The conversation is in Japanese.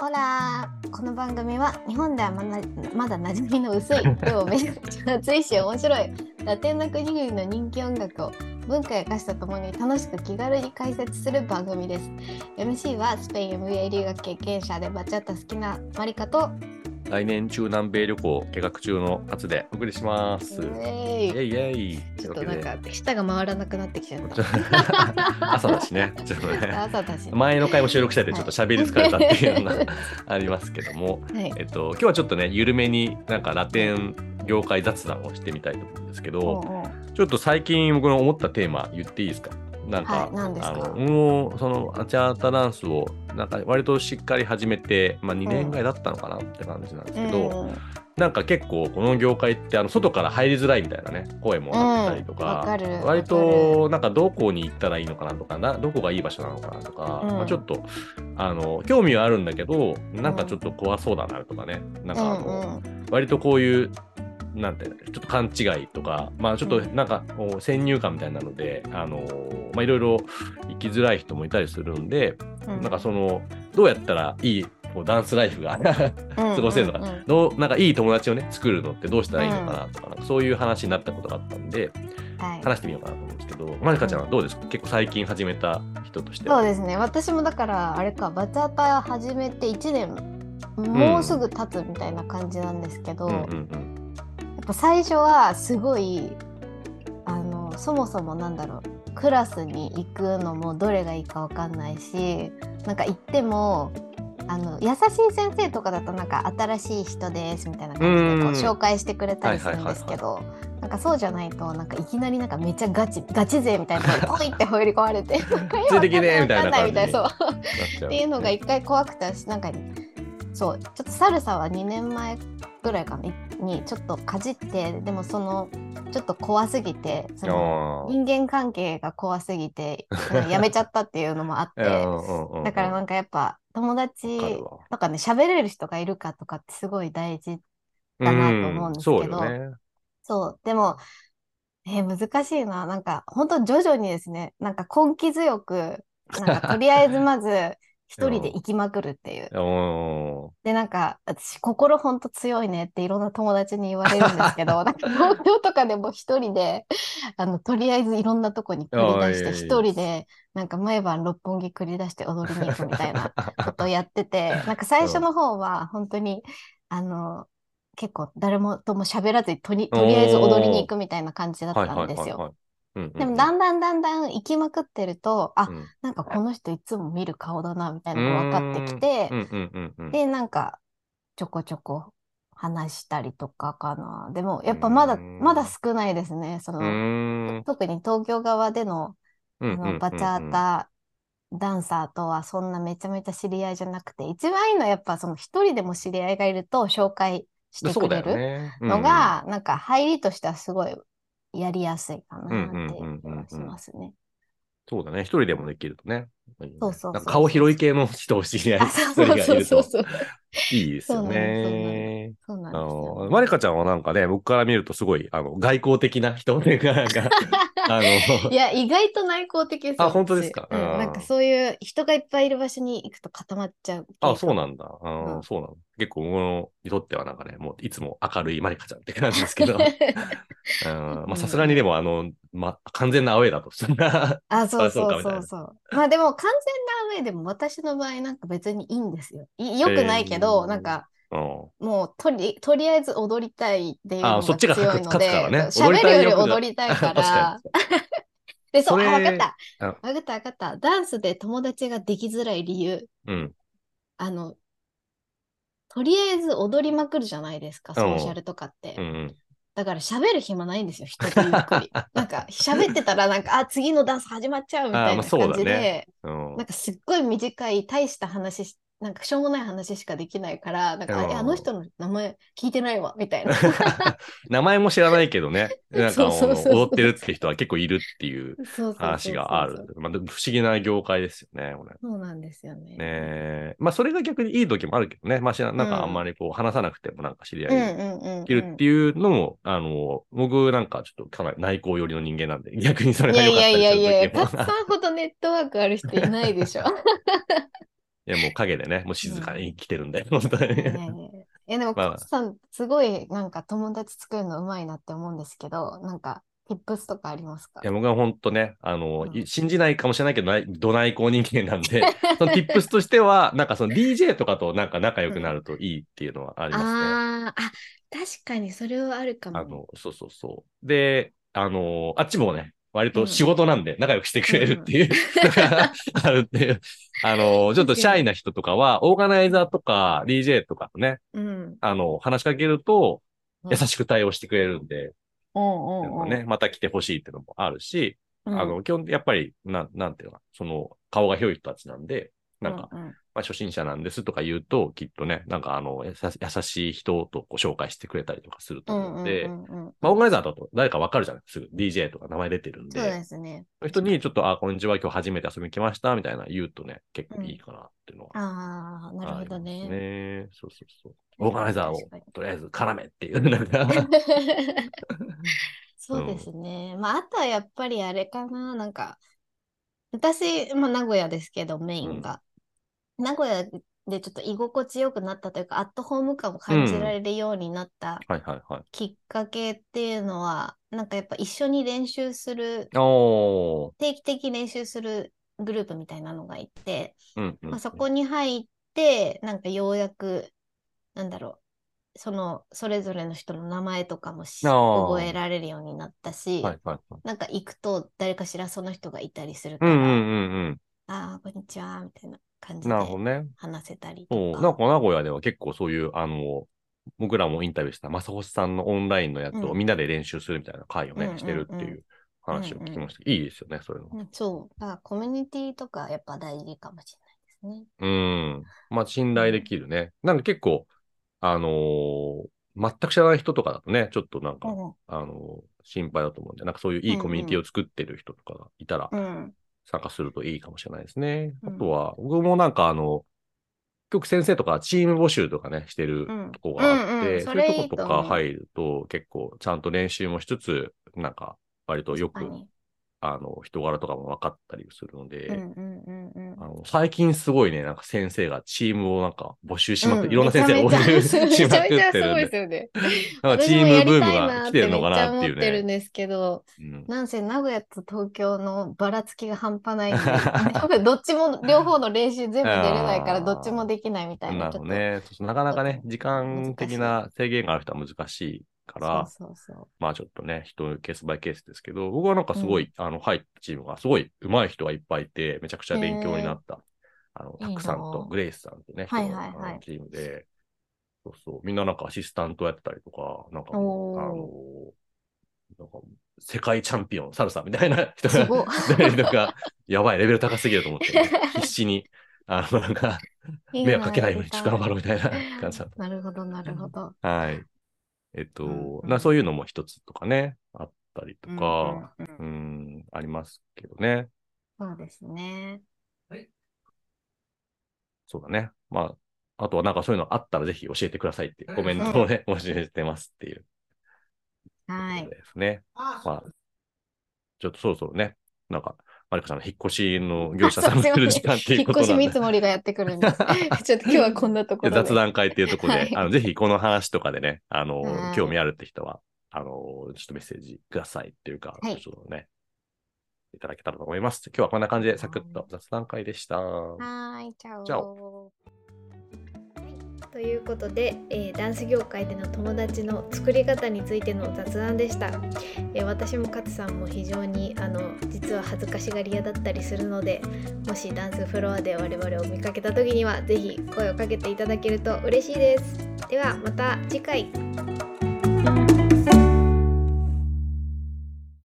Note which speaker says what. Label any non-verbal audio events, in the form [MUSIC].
Speaker 1: ほら。この番組は日本ではまなまだ馴染みの薄いでもめちゃくちゃ熱いし面白い。ラテンの国々の人気音楽を文化や歌詞とともに楽しく気軽に解説する番組です。MC はスペイン MBA 留学経験者でバチャッタ好きなマリカと
Speaker 2: 来年中南米旅行計画中の初でお送りします。イェイ。イェイ
Speaker 1: ちょっとなんか舌が回らなくなってきちゃった。[LAUGHS]
Speaker 2: 朝だしね。ちょっとね。
Speaker 1: 朝だし
Speaker 2: 前の回も収録しててちょっと喋り疲れたっていうのが [LAUGHS] ありますけども、
Speaker 1: はい。
Speaker 2: えっと、今日はちょっとね、緩めになんかラテン業界雑談をしてみたいと思うんですけど、
Speaker 1: おうおう。
Speaker 2: ちょっと最近僕の思ったテーマ言っていいですか？なんか、
Speaker 1: はい
Speaker 2: あのもうそのアチャータダンスをなんか割としっかり始めて、まあ、2年ぐらいだったのかなって感じなんですけど、
Speaker 1: うん。
Speaker 2: なんか結構この業界ってあの外から入りづらいみたいなね声もあったりと
Speaker 1: うんわ
Speaker 2: か,、
Speaker 1: かる
Speaker 2: 割となんかどこに行ったらいいのかなとかなどこがいい場所なのかなとか、
Speaker 1: うん。
Speaker 2: まあ、ちょっとあの興味はあるんだけどなんかちょっと怖そうだなとかねなんかあの、
Speaker 1: うんうん。
Speaker 2: 割とこういうなんてちょっと勘違いとか、まあちょっとなんか先入観みたいなので、あのまあいろいろ生きづらい人もいたりするんで、
Speaker 1: うん。
Speaker 2: なんかその、どうやったらいいこうダンスライフが [LAUGHS] 過ごせるのか、
Speaker 1: うんうんうん。
Speaker 2: どうなんかいい友達をね、作るのってどうしたらいいのかなとか、かそういう話になったことがあったんで、
Speaker 1: はい。
Speaker 2: 話してみようかなと思うんですけど、まりかちゃんはどうですか？結構最近始めた人としては。
Speaker 1: そうですね。私もだからあれかバチャタ始めて1年もうすぐ経つみたいな感じなんですけど、
Speaker 2: うんうん
Speaker 1: や
Speaker 2: うん。
Speaker 1: っぱ最初はすごいそもそもなんだろうクラスに行くのもどれがいいかわかんないしなんか行ってもあの優しい先生とかだとなんか新しい人ですみたいな感じでこう
Speaker 2: うん
Speaker 1: 紹介してくれたりするんですけどなんかそうじゃないとなんかいきなりなんかめっちゃガチガチ勢みたいなポイって入り込まれて
Speaker 2: ついてきねみたいな
Speaker 1: なそう
Speaker 2: なっちゃ
Speaker 1: っていうのが一回怖くて私なんかそうちょっとサルサは2年前ぐらいかないにちょっとかじってでもそのちょっと怖すぎてその人間関係が怖すぎてうんやめちゃったっていうのもあっ [LAUGHS]
Speaker 2: うん
Speaker 1: てだからなんかやっぱ友達とかね喋れる人がいるかとかってすごい大事だなと思うんですけど
Speaker 2: うんそうよね。
Speaker 1: でもえー難しいな。なんか本当徐々にですねなんか根気強くなんかとりあえずまず一人で行きまくるっていう。
Speaker 2: うん
Speaker 1: で、なんか、私、心ほんと強いねっていろんな友達に言われるんですけど、[LAUGHS] なんか東京とかでも一人で、あの、とりあえずいろんなとこに繰り出して、一人で、なんか毎晩六本木繰り出して踊りに行くみたいなことをやってて、[LAUGHS] なんか最初の方は本当に、あの、結構誰もとも喋らずにとり、とりあえず踊りに行くみたいな感じだったんですよ。
Speaker 2: はい。うんうん
Speaker 1: でも、だんだんだんだん行きまくってると、あ、
Speaker 2: うん
Speaker 1: なんかこの人いつも見る顔だな、みたいなのが分かってきて
Speaker 2: う、んうんうんうん
Speaker 1: で、なんか、ちょこちょこ話したりとかかな。でも、やっぱまだ、
Speaker 2: うん
Speaker 1: まだ少ないですね。そうの、特に東京側での、あ
Speaker 2: うんうんうんうん
Speaker 1: の、バチャータダンサーとはそんなめちゃめちゃ知り合いじゃなくて、一番いいのはやっぱその一人でも知り合いがいると紹介してくれる
Speaker 2: ね。
Speaker 1: のが、なんか入りとしてはすごいやりやすいかなってしますね。
Speaker 2: そうだね。一人でもできるとね。
Speaker 1: そうそうそう
Speaker 2: 顔広い系の人を知り合い
Speaker 1: そう
Speaker 2: 人がいう
Speaker 1: そそうそう。
Speaker 2: いいですよね。
Speaker 1: そうなん
Speaker 2: あ
Speaker 1: ですよ
Speaker 2: の、マリカちゃんはなんかね、僕から見るとすごい、あの、外交的な人っていうか、[LAUGHS] なんか、あの
Speaker 1: い、や、意外と内向的ですよ。
Speaker 2: あ本当ですか？
Speaker 1: 私うん
Speaker 2: うん
Speaker 1: なんかそういう人がいっぱいいる場所に行くと固まっちゃう。
Speaker 2: あ、そう
Speaker 1: な
Speaker 2: なんだ。
Speaker 1: うん
Speaker 2: そうなの。結構、僕にとってはなんかね、もういつも明るいマリカちゃんって感じですけど、[LAUGHS] さすがにでも、あの、ま、完全なアウェイだとしたら、
Speaker 1: あ、そうそう
Speaker 2: そ
Speaker 1: うそう。まあでも完全な上でも私の場合なんか別にいいんですよ。い良くないけど、
Speaker 2: えー
Speaker 1: なんか
Speaker 2: うん
Speaker 1: もうとりとりあえず踊りたいっていうのが
Speaker 2: あそっちが
Speaker 1: 強いの
Speaker 2: 勝つ
Speaker 1: で、
Speaker 2: からね
Speaker 1: 喋るより踊りたいか
Speaker 2: ら [LAUGHS]
Speaker 1: で、そう、あ、わかった。
Speaker 2: あ
Speaker 1: わかったわかった。ダンスで友達ができづらい理由。
Speaker 2: うん。
Speaker 1: あの、とりあえず踊りまくるじゃないですか、ソーシャルとかって。
Speaker 2: うんうん。
Speaker 1: だから喋る暇ないんですよ、人とゆっくり。[LAUGHS] なんか喋ってたら、なんか、あ、次のダンス始まっちゃうみたいな感じで、
Speaker 2: ねうん
Speaker 1: なんかすっごい短い、大した話し、なんかしょうもない話しかできないから、なんか、あ
Speaker 2: うん
Speaker 1: えあの人の名前聞いてないわ、みたいな。[LAUGHS]
Speaker 2: 名前も知らないけどね、[LAUGHS] なんか踊ってるって人は結構いるっていう話がある。まあ、不思議な業界ですよね、これ。
Speaker 1: そうなんですよね。
Speaker 2: ねえ。まあ、それが逆にいい時もあるけどね。まあ、知らなんかあんまりこう話さなくてもなんか知り合い
Speaker 1: うんうんうん、うん。
Speaker 2: できるっていうのも、あの、僕なんかちょっとかなり内向寄りの人間なんで、逆にそれ
Speaker 1: いやい
Speaker 2: が良かった
Speaker 1: やいやいや、
Speaker 2: りする時も。
Speaker 1: たくさんほどネットワークある人いないでしょ。[LAUGHS]
Speaker 2: いや、もう影でね、もう静かに来てるんで、[LAUGHS] 本当に。
Speaker 1: ねいやでも、
Speaker 2: まあ
Speaker 1: さん、すごいなんか友達作るのうまいなって思うんですけど、なんか、tips とかありますか？
Speaker 2: いや、僕は本当ね、あの、
Speaker 1: うん
Speaker 2: い信じないかもしれないけど、どないこう人間なんで、[LAUGHS] その tips としては、なんかその DJ とかとなんか仲良くなるといいっていうのはありますね。
Speaker 1: あーあ、確かにそれはあるかも。
Speaker 2: あの、そうそうそう。で、あの、あっちもね、割と仕事なんで仲良くしてくれるっていうのが [LAUGHS] あるっていう。あの、ちょっとシャイな人とかは、オーガナイザーとか DJ とかとね、
Speaker 1: うん。
Speaker 2: あの、話しかけると、
Speaker 1: うん
Speaker 2: 優しく対応してくれるんで。ね、また来てほしいっていうのもあるし、
Speaker 1: うん、
Speaker 2: あの、基本、やっぱり、なん、なんていうのかな、その、顔が広い人たちなんで、なんか、
Speaker 1: うんうん
Speaker 2: まあ、初心者なんですとか言うと、きっとね、なんか、あの、優しい人とこう紹介してくれたりとかすると思うんで、
Speaker 1: うんうんうんうん
Speaker 2: まあ、オーガナイザーだと誰かわかるじゃないすぐ DJ とか名前出てるん
Speaker 1: そう
Speaker 2: で、
Speaker 1: ですね。
Speaker 2: 人にちょっと、あ、こんにちは、今日初めて遊びに来ました、みたいな言うとね、結構いいかなっていうのは。
Speaker 1: ああ、なるほどね。
Speaker 2: ね。そうそうそう。オーガナイザーをとりあえず絡めっていう、なんか、
Speaker 1: そうですね。まあ、あとはやっぱりあれかな、なんか、私、まあ、名古屋ですけど、メインが。名古屋でちょっと居心地よくなったというか、アットホーム感を感じられるようになった。きっかけっていうのは、なんかやっぱ一緒に練習する。定期的に練習するグループみたいなのがいて、
Speaker 2: うんうん、
Speaker 1: まあ、そこに入って、なんかようやく、なんだろう、その、それぞれの人の名前とかも覚えられるようになったし、
Speaker 2: はいはいはい。
Speaker 1: なんか行くと誰かしらその人がいたりするから、
Speaker 2: うんうんうん
Speaker 1: ああ、こんにちは、みたいな感
Speaker 2: うん。
Speaker 1: じで
Speaker 2: なるほどね。
Speaker 1: 話せたりとか。
Speaker 2: なんか名古屋では結構そういう、あの、僕らもインタビューした正星さんのオンラインのやつを
Speaker 1: うん
Speaker 2: みんなで練習するみたいな会をね、
Speaker 1: うんうんうん
Speaker 2: してるっていう話を聞きました。いいですよね、そういうの。
Speaker 1: うんそう。だからコミュニティとかやっぱ大事かもしれないですね。
Speaker 2: うん。まあ、信頼できるね。なんか結構、あのー全く知らない人とかだとね、ちょっとなんか、
Speaker 1: うん
Speaker 2: あのー心配だと思うんで、なんかそういういいコミュニティを作ってる人とかがいたら、
Speaker 1: うん。
Speaker 2: 参加するといいかもしれないですね。
Speaker 1: うん。
Speaker 2: あとは、僕もなんかあの、結構先生とかチーム募集とかね、してる
Speaker 1: うん。
Speaker 2: とこがあって、
Speaker 1: うんうん
Speaker 2: そういうとことか入ると結構ちゃんと練習もしつつ、なんか割とよく、あの、人柄とかも分かったりするので、
Speaker 1: うんうんうんうん
Speaker 2: あの最近すごいね、なんか先生がチームをなんか募集しまくって、
Speaker 1: うん
Speaker 2: いろんな先生が募集しまくってるんで
Speaker 1: です、よね。
Speaker 2: なんかチームブームが来てるのかなっていう
Speaker 1: 私もやりたいなってめっちゃ思ってるん
Speaker 2: ね。
Speaker 1: ですけど、
Speaker 2: うん
Speaker 1: なんせ名古屋と東京のばらつきが半端ないんで、[LAUGHS] 多分どっちも、両方の練習全部出れないから、[LAUGHS] どっちもできないみたいな、
Speaker 2: なる。ほどね。なかなかね、時間的な制限がある人は難しいから、
Speaker 1: そうそうそう。
Speaker 2: まあちょっとね、人ケースバイケースですけど、僕はなんかすごい、あの、入ったチームがすごい上手い人がいっぱいいて、めちゃくちゃ勉強になった、あの、
Speaker 1: いいな
Speaker 2: タクさんとグレイスさんとね、
Speaker 1: はいはいはい。
Speaker 2: チームで、そうそう、みんななんかアシスタントやってたりとか、なんか、あの、なんか、世界チャンピオン、サルサみたいな人が出たりとか、やばい、レベル高すぎると思って、必死に、あの、なんか、[LAUGHS] 迷惑かけないようにちょっと頑張ろう
Speaker 1: う
Speaker 2: みたいな感じだった。
Speaker 1: なるほど、なるほど。
Speaker 2: はい。えっと、
Speaker 1: うんうん
Speaker 2: なそういうのも一つとかね、あったりとか、
Speaker 1: うんうんうん
Speaker 2: うん、ありますけどね。
Speaker 1: そうですね。
Speaker 2: そうだね。まあ、あとはなんかそういうのあったらぜひ教えてくださいっていうコメントをね、[LAUGHS] 教えてますっていう
Speaker 1: はい。
Speaker 2: ですね。まあ、ちょっとそろそろね、なんか、マリコさんの引っ越しの業者さんが来る時間っていう
Speaker 1: 引っ
Speaker 2: ことなんで
Speaker 1: 越し見積。もりがやってくるんです。[LAUGHS] ちょっと今日はこんなところで。
Speaker 2: 雑談会っていうところで、
Speaker 1: はい
Speaker 2: あの、ぜひこの話とかでね、あの、
Speaker 1: はい
Speaker 2: 興味あるって人は、あの、ちょっとメッセージくださいっていうか、
Speaker 1: はい
Speaker 2: ちょっとね、いただけたらと思います。今日はこんな感じでサクッと雑談会でした。
Speaker 1: はーい、チャオ。
Speaker 2: チャ
Speaker 1: ということで、えーダンス業界での友達の作り方についての雑談でした、えー私も勝さんも非常にあの実は恥ずかしがり屋だったりするのでもしダンスフロアで我々を見かけた時には是非声をかけていただけると嬉しいです。ではまた次回。